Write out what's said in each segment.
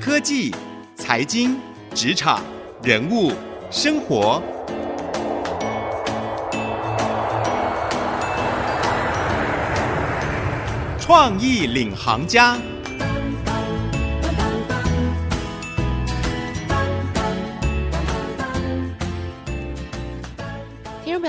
科技、财经、职场、人物、生活，创意领航家。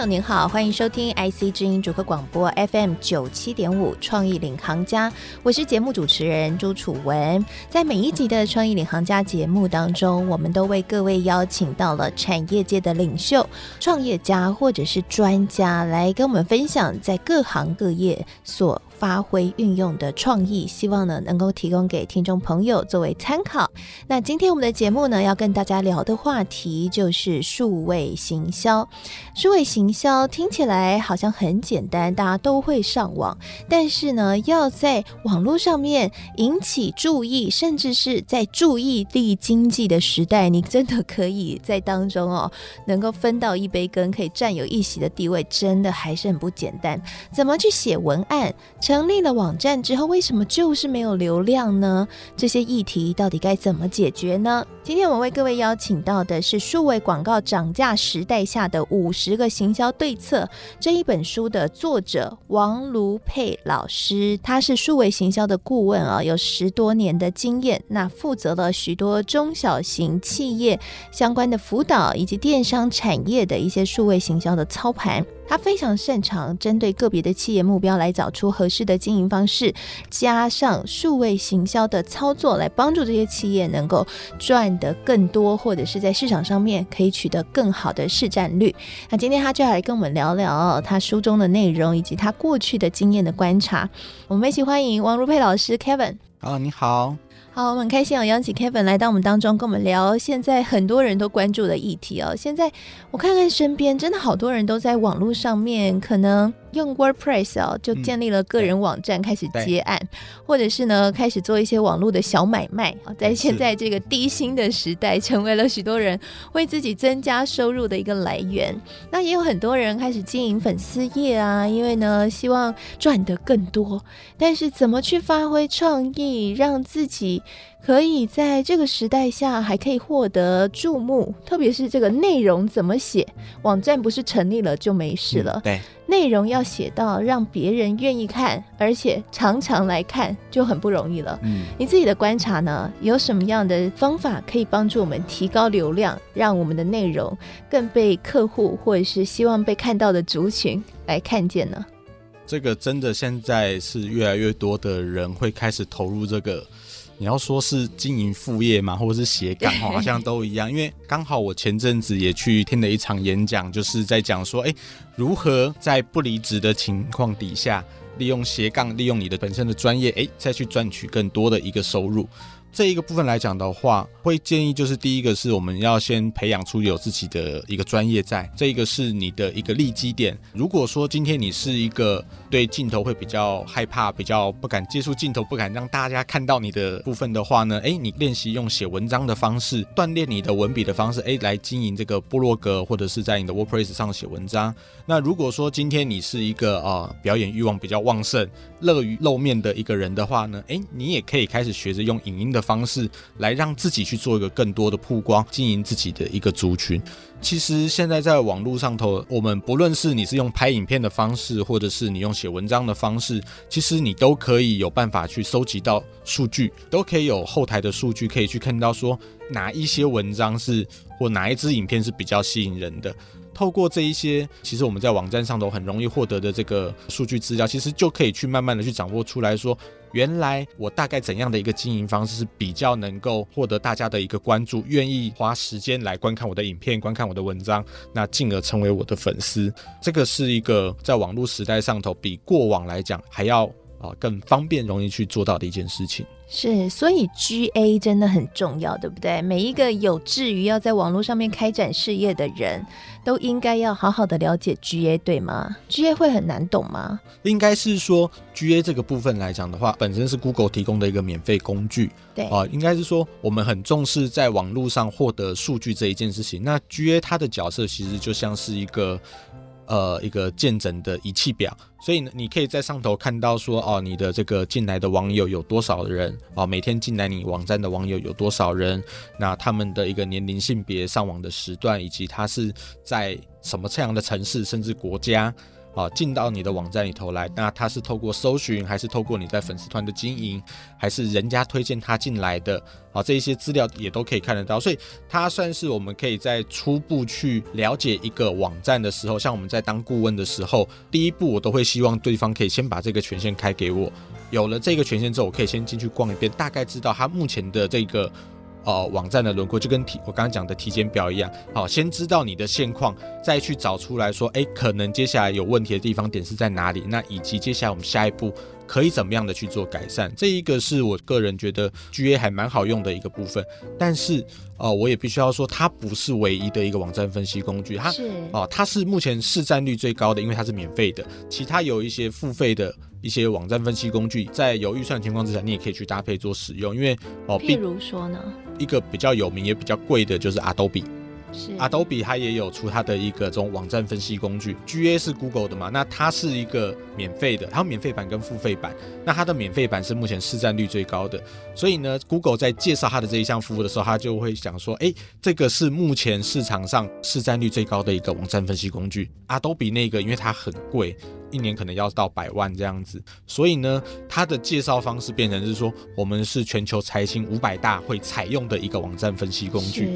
您好，欢迎收听 IC 之音主客广播 FM 九七点五创意领航家，我是节目主持人朱楚文。在每一集的创意领航家节目当中，我们都为各位邀请到了产业界的领袖、创业家或者是专家来跟我们分享在各行各业所发挥运用的创意，希望呢能够提供给听众朋友作为参考。那今天我们的节目呢，要跟大家聊的话题就是数位行销。数位行销听起来好像很简单，大家都会上网，但是呢，要在网络上面引起注意，甚至是在注意力经济的时代，你真的可以在当中哦，能够分到一杯羹，可以占有一席的地位，真的还是很不简单。怎么去写文案？成立了网站之后，为什么就是没有流量呢？这些议题到底该怎么解决呢？今天我为各位邀请到的是《数位广告涨价时代下的五十个行销对策》这一本书的作者王如佩老师，他是数位行销的顾问啊，有十多年的经验，那负责了许多中小型企业相关的辅导以及电商产业的一些数位行销的操盘。他非常擅长针对个别的企业目标来找出合适的经营方式，加上数位行销的操作，来帮助这些企业能够赚得更多，或者是在市场上面可以取得更好的市占率。那今天他就要来跟我们聊聊他书中的内容，以及他过去的经验的观察。我们一起欢迎王如佩老师 Kevin。啊，你好。好，我们很开心哦，邀请 Kevin 来到我们当中，跟我们聊现在很多人都关注的议题哦。现在我看看身边，真的好多人都在网络上面，可能。用 WordPress 啊，就建立了个人网站，开始接案，嗯、或者是呢，开始做一些网络的小买卖。在现在这个低薪的时代，成为了许多人为自己增加收入的一个来源。那也有很多人开始经营粉丝业啊，因为呢，希望赚得更多。但是怎么去发挥创意，让自己可以在这个时代下还可以获得注目？特别是这个内容怎么写，网站不是成立了就没事了。嗯、对。内容要写到让别人愿意看，而且常常来看，就很不容易了。嗯，你自己的观察呢？有什么样的方法可以帮助我们提高流量，让我们的内容更被客户或者是希望被看到的族群来看见呢？这个真的现在是越来越多的人会开始投入这个。你要说是经营副业嘛，或者是斜杠，好像都一样。因为刚好我前阵子也去听了一场演讲，就是在讲说，哎，如何在不离职的情况底下，利用斜杠，利用你的本身的专业，哎，再去赚取更多的一个收入。这一个部分来讲的话，会建议就是第一个是我们要先培养出有自己的一个专业在，这一个是你的一个利基点。如果说今天你是一个对镜头会比较害怕、比较不敢接触镜头、不敢让大家看到你的部分的话呢，诶，你练习用写文章的方式锻炼你的文笔的方式，诶，来经营这个部落格或者是在你的 WordPress 上写文章。那如果说今天你是一个呃表演欲望比较旺盛、乐于露面的一个人的话呢，诶，你也可以开始学着用影音的。方式来让自己去做一个更多的曝光，经营自己的一个族群。其实现在在网络上头，我们不论是你是用拍影片的方式，或者是你用写文章的方式，其实你都可以有办法去收集到数据，都可以有后台的数据可以去看到说哪一些文章是或哪一支影片是比较吸引人的。透过这一些，其实我们在网站上头很容易获得的这个数据资料，其实就可以去慢慢的去掌握出来说。原来我大概怎样的一个经营方式是比较能够获得大家的一个关注，愿意花时间来观看我的影片、观看我的文章，那进而成为我的粉丝。这个是一个在网络时代上头比过往来讲还要啊更方便、容易去做到的一件事情。是，所以 GA 真的很重要，对不对？每一个有志于要在网络上面开展事业的人，都应该要好好的了解 GA，对吗？GA 会很难懂吗？应该是说 GA 这个部分来讲的话，本身是 Google 提供的一个免费工具，对啊，应该是说我们很重视在网络上获得数据这一件事情。那 GA 它的角色其实就像是一个呃一个见诊的仪器表，所以呢，你可以在上头看到说哦，你的这个进来的网友有多少人哦，每天进来你网站的网友有多少人，那他们的一个年龄、性别、上网的时段，以及他是在什么这样的城市甚至国家。啊，进到你的网站里头来，那他是透过搜寻，还是透过你在粉丝团的经营，还是人家推荐他进来的？啊，这一些资料也都可以看得到，所以它算是我们可以在初步去了解一个网站的时候，像我们在当顾问的时候，第一步我都会希望对方可以先把这个权限开给我，有了这个权限之后，我可以先进去逛一遍，大概知道他目前的这个。呃，网站的轮廓就跟体我刚刚讲的体检表一样，好，先知道你的现况，再去找出来说，哎，可能接下来有问题的地方点是在哪里？那以及接下来我们下一步可以怎么样的去做改善？这一个是我个人觉得 GA 还蛮好用的一个部分，但是呃，我也必须要说，它不是唯一的一个网站分析工具，它是哦、它是目前市占率最高的，因为它是免费的，其他有一些付费的。一些网站分析工具，在有预算的情况之下，你也可以去搭配做使用。因为哦，譬如说呢，一个比较有名也比较贵的就是 Adobe。是 Adobe 它也有出它的一个这种网站分析工具，GA 是 Google 的嘛？那它是一个免费的，它有免费版跟付费版。那它的免费版是目前市占率最高的，所以呢，Google 在介绍它的这一项服务的时候，它就会想说，哎，这个是目前市场上市占率最高的一个网站分析工具。Adobe 那个因为它很贵，一年可能要到百万这样子，所以呢，它的介绍方式变成是说，我们是全球财经五百大会采用的一个网站分析工具。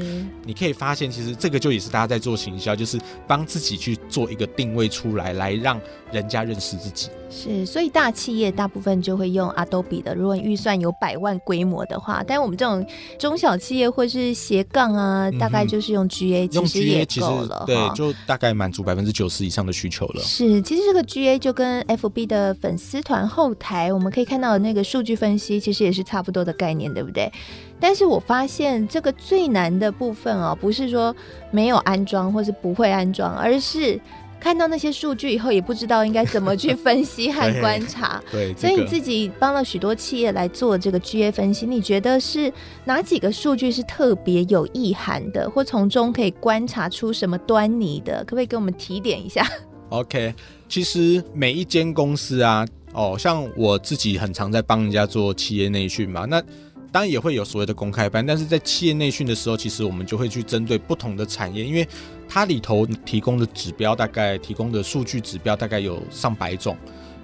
你可以发现，其实。这个就也是大家在做行销，就是帮自己去做一个定位出来，来让人家认识自己。是，所以大企业大部分就会用 Adobe 的，如果你预算有百万规模的话，但我们这种中小企业或是斜杠啊，大概就是用 GA，其实也够了。对，就大概满足百分之九十以上的需求了。是，其实这个 GA 就跟 FB 的粉丝团后台，我们可以看到的那个数据分析，其实也是差不多的概念，对不对？但是我发现这个最难的部分哦，不是说没有安装或是不会安装，而是。看到那些数据以后，也不知道应该怎么去 分析和观察。对，所以你自己帮了许多企业来做这个 GA 分析，你觉得是哪几个数据是特别有意涵的，或从中可以观察出什么端倪的？可不可以给我们提点一下？OK，其实每一间公司啊，哦，像我自己很常在帮人家做企业内训嘛，那。当然也会有所谓的公开班，但是在企业内训的时候，其实我们就会去针对不同的产业，因为它里头提供的指标，大概提供的数据指标大概有上百种。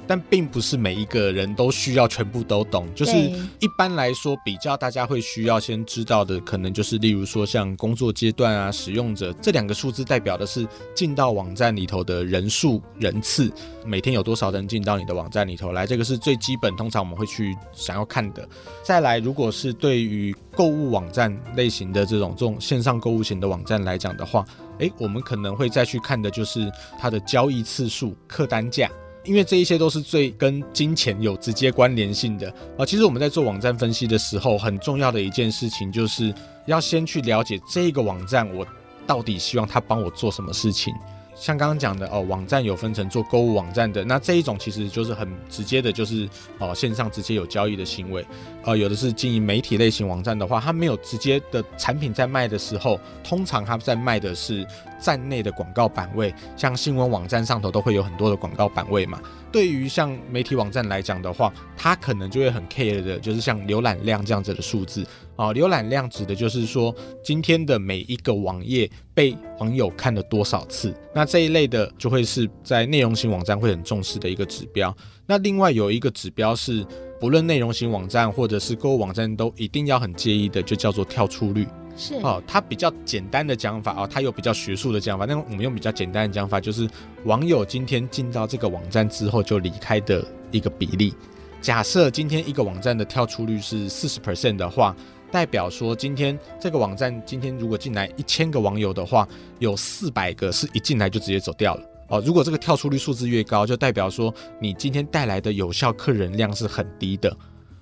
但并不是每一个人都需要全部都懂，就是一般来说，比较大家会需要先知道的，可能就是例如说像工作阶段啊、使用者这两个数字，代表的是进到网站里头的人数人次，每天有多少人进到你的网站里头来，这个是最基本，通常我们会去想要看的。再来，如果是对于购物网站类型的这种这种线上购物型的网站来讲的话，诶，我们可能会再去看的就是它的交易次数、客单价。因为这一些都是最跟金钱有直接关联性的啊。其实我们在做网站分析的时候，很重要的一件事情就是要先去了解这个网站，我到底希望他帮我做什么事情。像刚刚讲的哦，网站有分成做购物网站的，那这一种其实就是很直接的，就是哦线上直接有交易的行为。呃，有的是经营媒体类型网站的话，它没有直接的产品在卖的时候，通常它在卖的是站内的广告版位，像新闻网站上头都会有很多的广告版位嘛。对于像媒体网站来讲的话，它可能就会很 care 的，就是像浏览量这样子的数字啊。浏览量指的就是说，今天的每一个网页被网友看了多少次，那这一类的就会是在内容型网站会很重视的一个指标。那另外有一个指标是，不论内容型网站或者是购物网站都一定要很介意的，就叫做跳出率。是哦，它比较简单的讲法哦，它有比较学术的讲法，那我们用比较简单的讲法，就是网友今天进到这个网站之后就离开的一个比例。假设今天一个网站的跳出率是四十 percent 的话，代表说今天这个网站今天如果进来一千个网友的话，有四百个是一进来就直接走掉了。哦，如果这个跳出率数字越高，就代表说你今天带来的有效客人量是很低的，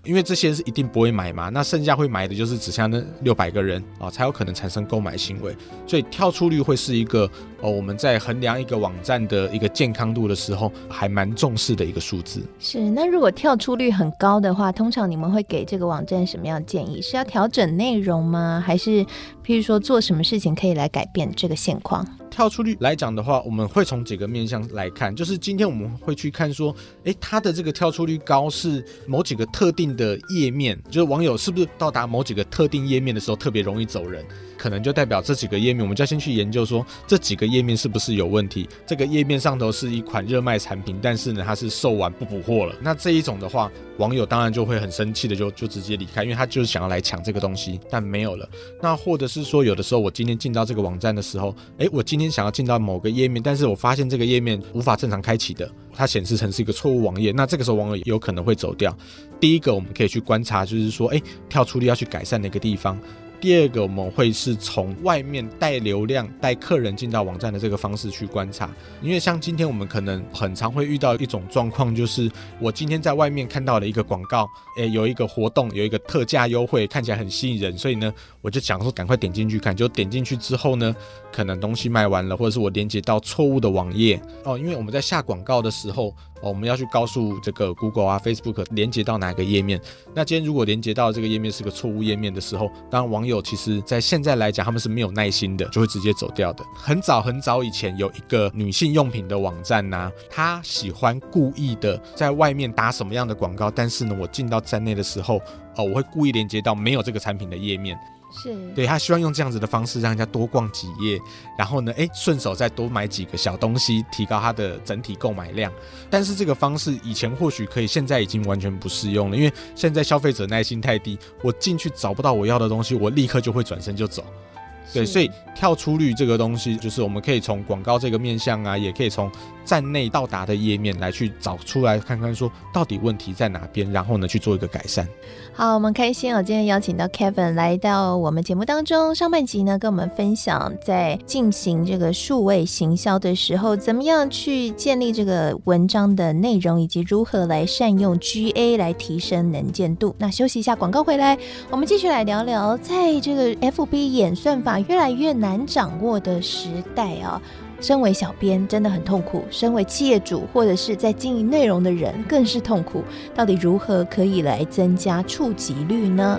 因为这些是一定不会买嘛。那剩下会买的就是只剩下那六百个人啊，才有可能产生购买行为。所以跳出率会是一个哦，我们在衡量一个网站的一个健康度的时候，还蛮重视的一个数字。是，那如果跳出率很高的话，通常你们会给这个网站什么样的建议？是要调整内容吗？还是譬如说做什么事情可以来改变这个现况？跳出率来讲的话，我们会从几个面向来看，就是今天我们会去看说，诶，它的这个跳出率高是某几个特定的页面，就是网友是不是到达某几个特定页面的时候特别容易走人。可能就代表这几个页面，我们就要先去研究说这几个页面是不是有问题。这个页面上头是一款热卖产品，但是呢，它是售完不补货了。那这一种的话，网友当然就会很生气的，就就直接离开，因为他就是想要来抢这个东西，但没有了。那或者是说，有的时候我今天进到这个网站的时候，诶，我今天想要进到某个页面，但是我发现这个页面无法正常开启的，它显示成是一个错误网页。那这个时候网友有可能会走掉。第一个我们可以去观察，就是说，诶，跳出率要去改善哪个地方。第二个，我们会是从外面带流量、带客人进到网站的这个方式去观察，因为像今天我们可能很常会遇到一种状况，就是我今天在外面看到了一个广告，诶，有一个活动，有一个特价优惠，看起来很吸引人，所以呢，我就想说赶快点进去看，就点进去之后呢，可能东西卖完了，或者是我连接到错误的网页哦，因为我们在下广告的时候。哦，我们要去告诉这个 Google 啊、Facebook 连接到哪个页面。那今天如果连接到这个页面是个错误页面的时候，当网友其实在现在来讲，他们是没有耐心的，就会直接走掉的。很早很早以前有一个女性用品的网站呐、啊，她喜欢故意的在外面打什么样的广告，但是呢，我进到站内的时候，哦，我会故意连接到没有这个产品的页面。是对，他希望用这样子的方式让人家多逛几页，然后呢，哎，顺手再多买几个小东西，提高他的整体购买量。但是这个方式以前或许可以，现在已经完全不适用了，因为现在消费者耐心太低，我进去找不到我要的东西，我立刻就会转身就走。对，所以跳出率这个东西，就是我们可以从广告这个面向啊，也可以从站内到达的页面来去找出来，看看说到底问题在哪边，然后呢去做一个改善。好，我们开心哦，今天邀请到 Kevin 来到我们节目当中，上半集呢跟我们分享在进行这个数位行销的时候，怎么样去建立这个文章的内容，以及如何来善用 GA 来提升能见度。那休息一下，广告回来，我们继续来聊聊，在这个 FB 演算法越来越难掌握的时代啊。身为小编真的很痛苦，身为企业主或者是在经营内容的人更是痛苦。到底如何可以来增加触及率呢？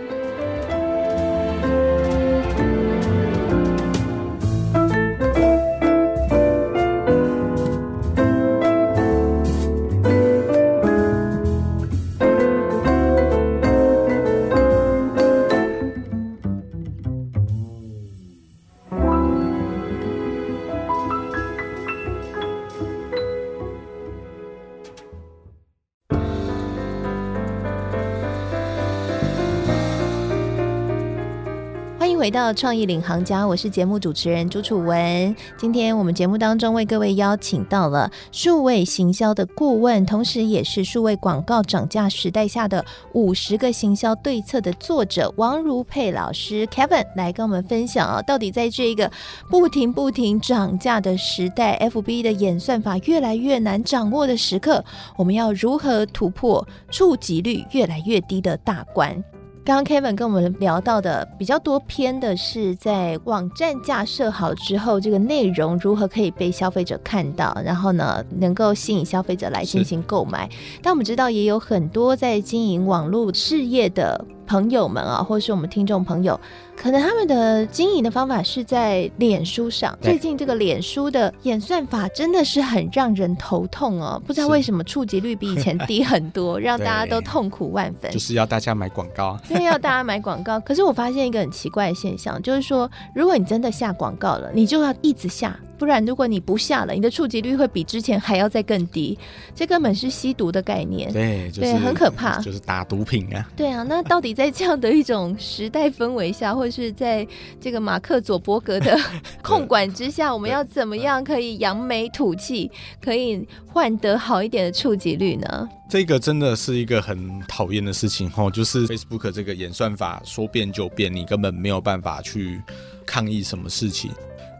回到创意领航家，我是节目主持人朱楚文。今天我们节目当中为各位邀请到了数位行销的顾问，同时也是数位广告涨价时代下的五十个行销对策的作者王如佩老师 Kevin 来跟我们分享啊，到底在这一个不停不停涨价的时代，FB 的演算法越来越难掌握的时刻，我们要如何突破触及率越来越低的大关？刚刚 Kevin 跟我们聊到的比较多篇的是在网站架设好之后，这个内容如何可以被消费者看到，然后呢，能够吸引消费者来进行购买。但我们知道也有很多在经营网络事业的朋友们啊，或者是我们听众朋友。可能他们的经营的方法是在脸书上。最近这个脸书的演算法真的是很让人头痛哦，不知道为什么触及率比以前低很多，让大家都痛苦万分。就是要大家买广告，对，要大家买广告。可是我发现一个很奇怪的现象，就是说，如果你真的下广告了，你就要一直下。不然，如果你不下了，你的触及率会比之前还要再更低，这根本是吸毒的概念。对，就是、对，很可怕，就是打毒品啊。对啊，那到底在这样的一种时代氛围下，或是在这个马克佐伯格的 控管之下，我们要怎么样可以扬眉吐气，可以换得好一点的触及率呢？这个真的是一个很讨厌的事情哦，就是 Facebook 这个演算法说变就变，你根本没有办法去抗议什么事情。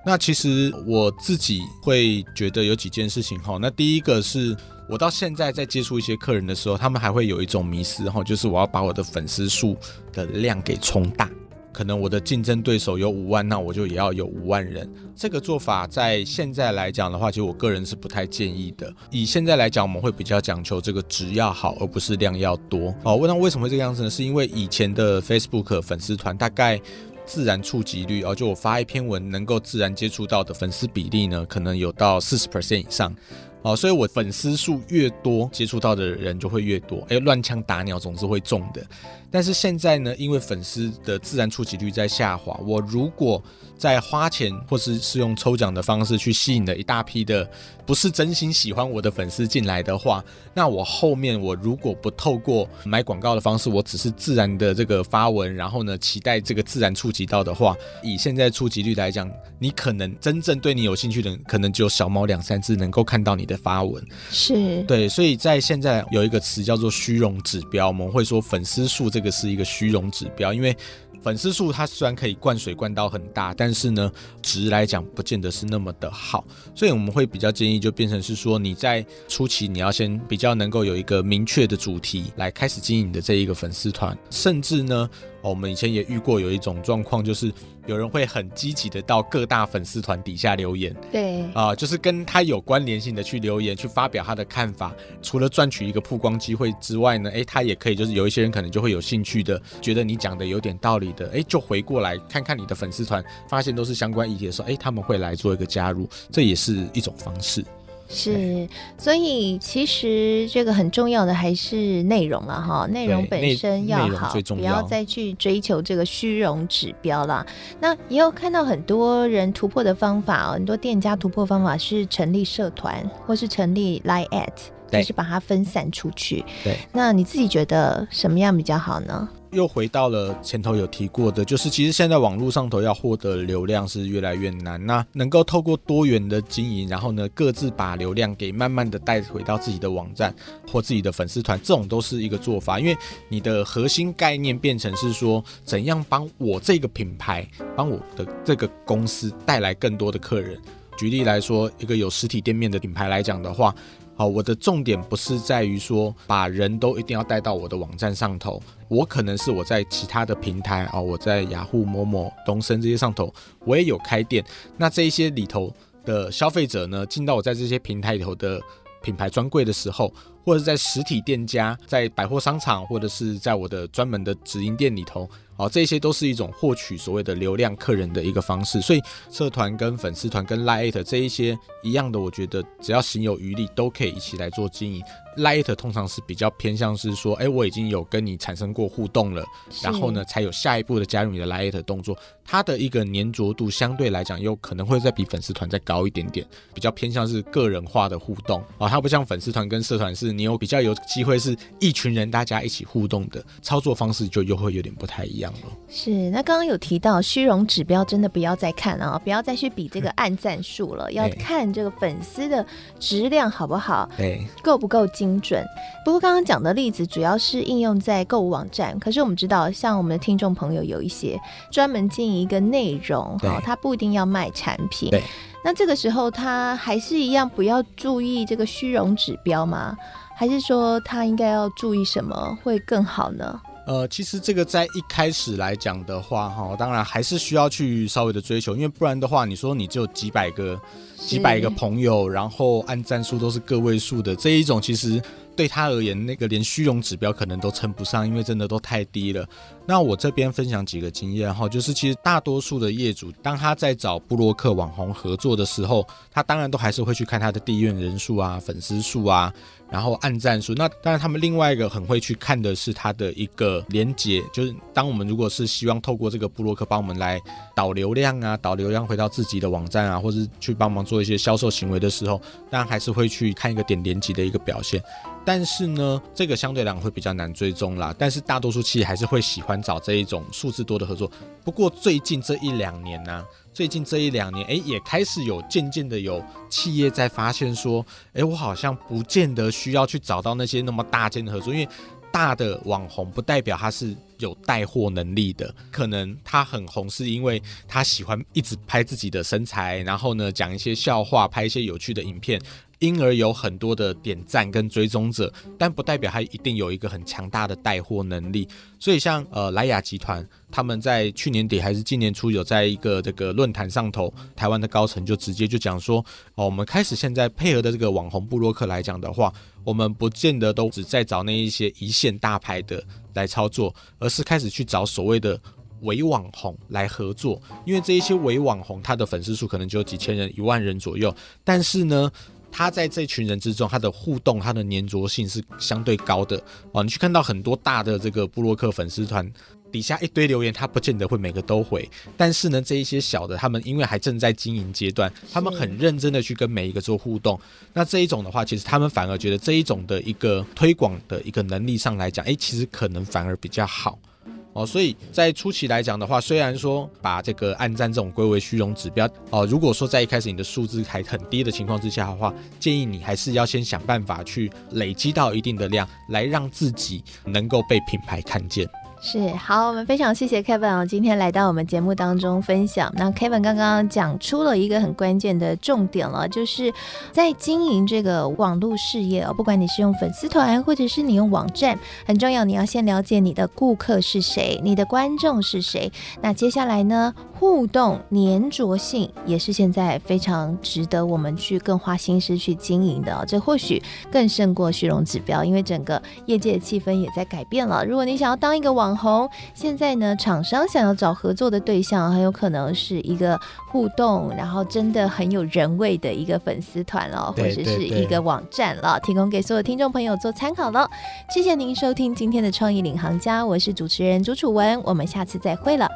那其实我自己会觉得有几件事情哈。那第一个是我到现在在接触一些客人的时候，他们还会有一种迷失哈，就是我要把我的粉丝数的量给冲大。可能我的竞争对手有五万，那我就也要有五万人。这个做法在现在来讲的话，其实我个人是不太建议的。以现在来讲，我们会比较讲求这个质要好，而不是量要多。哦，那为什么会这个样子呢？是因为以前的 Facebook 粉丝团大概。自然触及率而，就我发一篇文能够自然接触到的粉丝比例呢，可能有到四十 percent 以上。哦，所以我粉丝数越多，接触到的人就会越多。哎，乱枪打鸟总是会中的。但是现在呢，因为粉丝的自然触及率在下滑，我如果在花钱或是是用抽奖的方式去吸引了一大批的不是真心喜欢我的粉丝进来的话，那我后面我如果不透过买广告的方式，我只是自然的这个发文，然后呢，期待这个自然触及到的话，以现在触及率来讲，你可能真正对你有兴趣的人，可能只有小猫两三只能够看到你的发文。是对，所以在现在有一个词叫做虚荣指标，我们会说粉丝数这这个是一个虚荣指标，因为。粉丝数它虽然可以灌水灌到很大，但是呢，值来讲不见得是那么的好，所以我们会比较建议就变成是说，你在初期你要先比较能够有一个明确的主题来开始经营的这一个粉丝团，甚至呢。我们以前也遇过有一种状况，就是有人会很积极的到各大粉丝团底下留言，对啊、呃，就是跟他有关联性的去留言，去发表他的看法。除了赚取一个曝光机会之外呢，诶，他也可以就是有一些人可能就会有兴趣的，觉得你讲的有点道理的，诶，就回过来看看你的粉丝团，发现都是相关议题的时候，诶，他们会来做一个加入，这也是一种方式。是，所以其实这个很重要的还是内容了哈，内容本身要好，要不要再去追求这个虚荣指标了。那也有看到很多人突破的方法，很多店家突破方法是成立社团，或是成立 Line at，就是把它分散出去。对，那你自己觉得什么样比较好呢？又回到了前头有提过的，就是其实现在网络上头要获得流量是越来越难。那能够透过多元的经营，然后呢，各自把流量给慢慢的带回到自己的网站或自己的粉丝团，这种都是一个做法。因为你的核心概念变成是说，怎样帮我这个品牌，帮我的这个公司带来更多的客人。举例来说，一个有实体店面的品牌来讲的话。好，我的重点不是在于说把人都一定要带到我的网站上头，我可能是我在其他的平台啊，我在雅虎、某某、东森这些上头，我也有开店。那这一些里头的消费者呢，进到我在这些平台里头的品牌专柜的时候，或者在实体店家、在百货商场，或者是在我的专门的直营店里头。好，这些都是一种获取所谓的流量客人的一个方式，所以社团跟粉丝团跟 lite 这一些一样的，我觉得只要行有余力，都可以一起来做经营。Line@ 通常是比较偏向是说，哎，我已经有跟你产生过互动了，然后呢，才有下一步的加入你的 Light 动作，它的一个粘着度相对来讲，又可能会再比粉丝团再高一点点，比较偏向是个人化的互动。啊，它不像粉丝团跟社团是你有比较有机会是一群人大家一起互动的操作方式，就又会有点不太一样了。是，那刚刚有提到虚荣指标，真的不要再看啊，不要再去比这个按赞数了，要看这个粉丝的质量好不好，对，够不够精准。不过刚刚讲的例子主要是应用在购物网站，可是我们知道，像我们的听众朋友有一些专门经营一个内容，哈，他不一定要卖产品，对，那这个时候他还是一样不要注意这个虚荣指标吗？还是说他应该要注意什么会更好呢？呃，其实这个在一开始来讲的话，哈，当然还是需要去稍微的追求，因为不然的话，你说你只有几百个、几百个朋友，然后按赞数都是个位数的这一种，其实。对他而言，那个连虚荣指标可能都称不上，因为真的都太低了。那我这边分享几个经验哈，就是其实大多数的业主，当他在找布洛克网红合作的时候，他当然都还是会去看他的订阅人数啊、粉丝数啊，然后按赞数。那当然，他们另外一个很会去看的是他的一个连接，就是当我们如果是希望透过这个布洛克帮我们来导流量啊、导流量回到自己的网站啊，或是去帮忙做一些销售行为的时候，当然还是会去看一个点连结的一个表现。但是呢，这个相对来讲会比较难追踪啦。但是大多数企业还是会喜欢找这一种数字多的合作。不过最近这一两年呢、最近这一两年，哎，也开始有渐渐的有企业在发现说，哎，我好像不见得需要去找到那些那么大件的合作，因为大的网红不代表他是有带货能力的，可能他很红是因为他喜欢一直拍自己的身材，然后呢讲一些笑话，拍一些有趣的影片。因而有很多的点赞跟追踪者，但不代表他一定有一个很强大的带货能力。所以像呃莱雅集团，他们在去年底还是今年初有在一个这个论坛上头，台湾的高层就直接就讲说，哦，我们开始现在配合的这个网红布洛克来讲的话，我们不见得都只在找那一些一线大牌的来操作，而是开始去找所谓的。伪网红来合作，因为这一些伪网红他的粉丝数可能就有几千人、一万人左右，但是呢，他在这群人之中，他的互动、他的粘着性是相对高的哦。你去看到很多大的这个布洛克粉丝团底下一堆留言，他不见得会每个都回，但是呢，这一些小的，他们因为还正在经营阶段，他们很认真的去跟每一个做互动。那这一种的话，其实他们反而觉得这一种的一个推广的一个能力上来讲，哎，其实可能反而比较好。哦，所以在初期来讲的话，虽然说把这个暗战这种归为虚荣指标，哦，如果说在一开始你的数字还很低的情况之下的话，建议你还是要先想办法去累积到一定的量，来让自己能够被品牌看见。是好，我们非常谢谢 Kevin 啊，今天来到我们节目当中分享。那 Kevin 刚刚讲出了一个很关键的重点了，就是在经营这个网络事业哦，不管你是用粉丝团或者是你用网站，很重要，你要先了解你的顾客是谁，你的观众是谁。那接下来呢，互动粘着性也是现在非常值得我们去更花心思去经营的，这或许更胜过虚荣指标，因为整个业界的气氛也在改变了。如果你想要当一个网网红，现在呢，厂商想要找合作的对象，很有可能是一个互动，然后真的很有人味的一个粉丝团了，或者是一个网站了，提供给所有听众朋友做参考了。谢谢您收听今天的创意领航家，我是主持人朱楚文，我们下次再会了。